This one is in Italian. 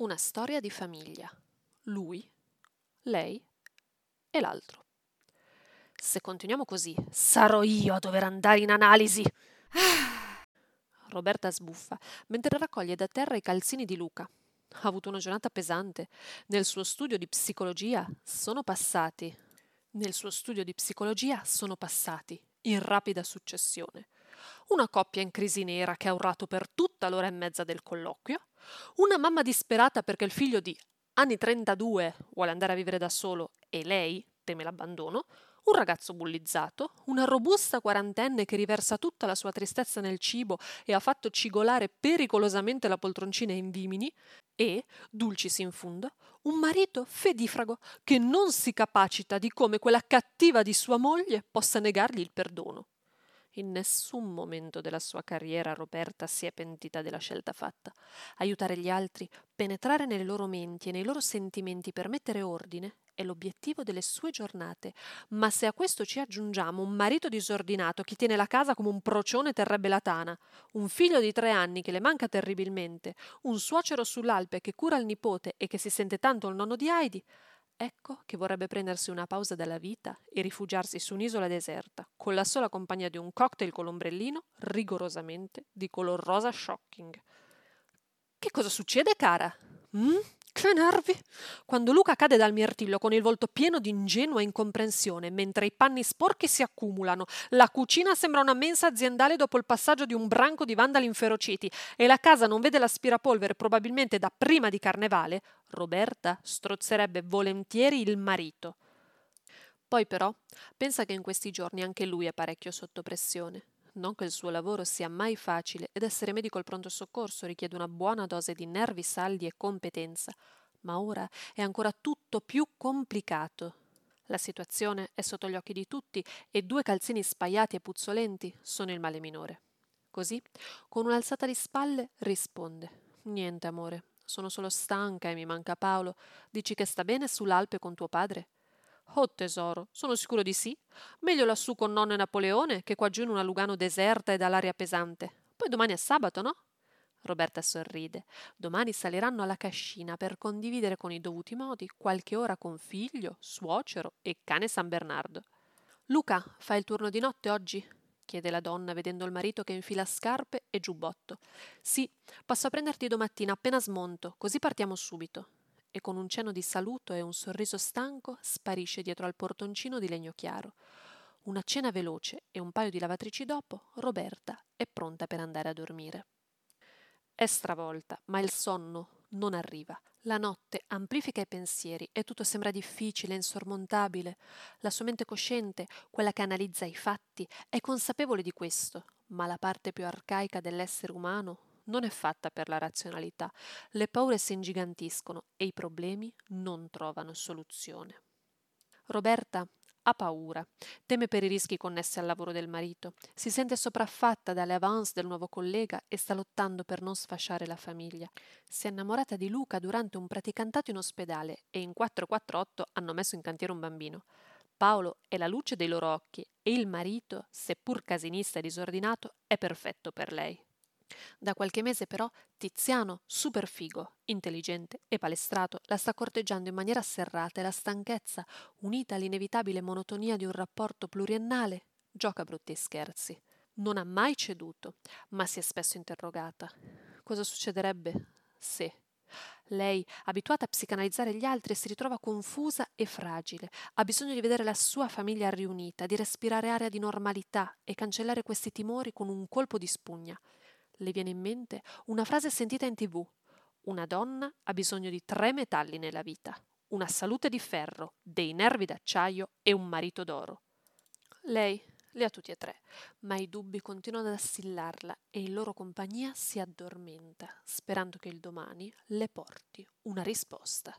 Una storia di famiglia. Lui, lei e l'altro. Se continuiamo così, sarò io a dover andare in analisi. Roberta sbuffa mentre raccoglie da terra i calzini di Luca. Ha avuto una giornata pesante. Nel suo studio di psicologia sono passati. Nel suo studio di psicologia sono passati, in rapida successione, una coppia in crisi nera che ha urlato per tutta l'ora e mezza del colloquio, una mamma disperata perché il figlio di anni 32 vuole andare a vivere da solo e lei teme l'abbandono, un ragazzo bullizzato, una robusta quarantenne che riversa tutta la sua tristezza nel cibo e ha fatto cigolare pericolosamente la poltroncina in vimini, e, dulcis in fundo, un marito fedifrago che non si capacita di come quella cattiva di sua moglie possa negargli il perdono. In nessun momento della sua carriera Roberta si è pentita della scelta fatta. Aiutare gli altri, penetrare nelle loro menti e nei loro sentimenti per mettere ordine è l'obiettivo delle sue giornate. Ma se a questo ci aggiungiamo un marito disordinato che tiene la casa come un procione terrebbe la tana, un figlio di tre anni che le manca terribilmente, un suocero sull'Alpe che cura il nipote e che si sente tanto il nonno di Heidi, Ecco che vorrebbe prendersi una pausa dalla vita e rifugiarsi su un'isola deserta, con la sola compagnia di un cocktail con l'ombrellino, rigorosamente di color rosa shocking. Che cosa succede, cara? Mm? Che nervi! Quando Luca cade dal mirtillo con il volto pieno di ingenua incomprensione, mentre i panni sporchi si accumulano, la cucina sembra una mensa aziendale dopo il passaggio di un branco di vandali inferociti e la casa non vede l'aspirapolvere probabilmente da prima di carnevale, Roberta strozzerebbe volentieri il marito. Poi però pensa che in questi giorni anche lui è parecchio sotto pressione. Non che il suo lavoro sia mai facile ed essere medico al pronto soccorso richiede una buona dose di nervi saldi e competenza, ma ora è ancora tutto più complicato. La situazione è sotto gli occhi di tutti e due calzini spaiati e puzzolenti sono il male minore. Così, con un'alzata di spalle, risponde: Niente, amore, sono solo stanca e mi manca Paolo. Dici che sta bene sull'Alpe con tuo padre? Oh tesoro, sono sicuro di sì. Meglio lassù con nonno e Napoleone che qua giù in una Lugano deserta e dall'aria pesante. Poi domani è sabato, no? Roberta sorride. Domani saliranno alla cascina per condividere con i dovuti modi qualche ora con figlio, suocero e cane San Bernardo. Luca, fai il turno di notte oggi? chiede la donna vedendo il marito che infila scarpe e giubbotto. Sì, passo a prenderti domattina appena smonto, così partiamo subito e con un cenno di saluto e un sorriso stanco sparisce dietro al portoncino di legno chiaro. Una cena veloce e un paio di lavatrici dopo, Roberta è pronta per andare a dormire. È stravolta, ma il sonno non arriva. La notte amplifica i pensieri e tutto sembra difficile, insormontabile. La sua mente cosciente, quella che analizza i fatti, è consapevole di questo, ma la parte più arcaica dell'essere umano non è fatta per la razionalità. Le paure si ingigantiscono e i problemi non trovano soluzione. Roberta ha paura, teme per i rischi connessi al lavoro del marito, si sente sopraffatta dalle avance del nuovo collega e sta lottando per non sfasciare la famiglia. Si è innamorata di Luca durante un praticantato in ospedale e in 448 hanno messo in cantiere un bambino. Paolo è la luce dei loro occhi e il marito, seppur casinista e disordinato, è perfetto per lei. Da qualche mese però Tiziano, super figo, intelligente e palestrato, la sta corteggiando in maniera serrata e la stanchezza, unita all'inevitabile monotonia di un rapporto pluriennale, gioca brutti scherzi. Non ha mai ceduto, ma si è spesso interrogata. Cosa succederebbe se lei, abituata a psicanalizzare gli altri, si ritrova confusa e fragile, ha bisogno di vedere la sua famiglia riunita, di respirare aria di normalità e cancellare questi timori con un colpo di spugna le viene in mente una frase sentita in tv. Una donna ha bisogno di tre metalli nella vita, una salute di ferro, dei nervi d'acciaio e un marito d'oro. Lei li ha tutti e tre, ma i dubbi continuano ad assillarla e in loro compagnia si addormenta, sperando che il domani le porti una risposta.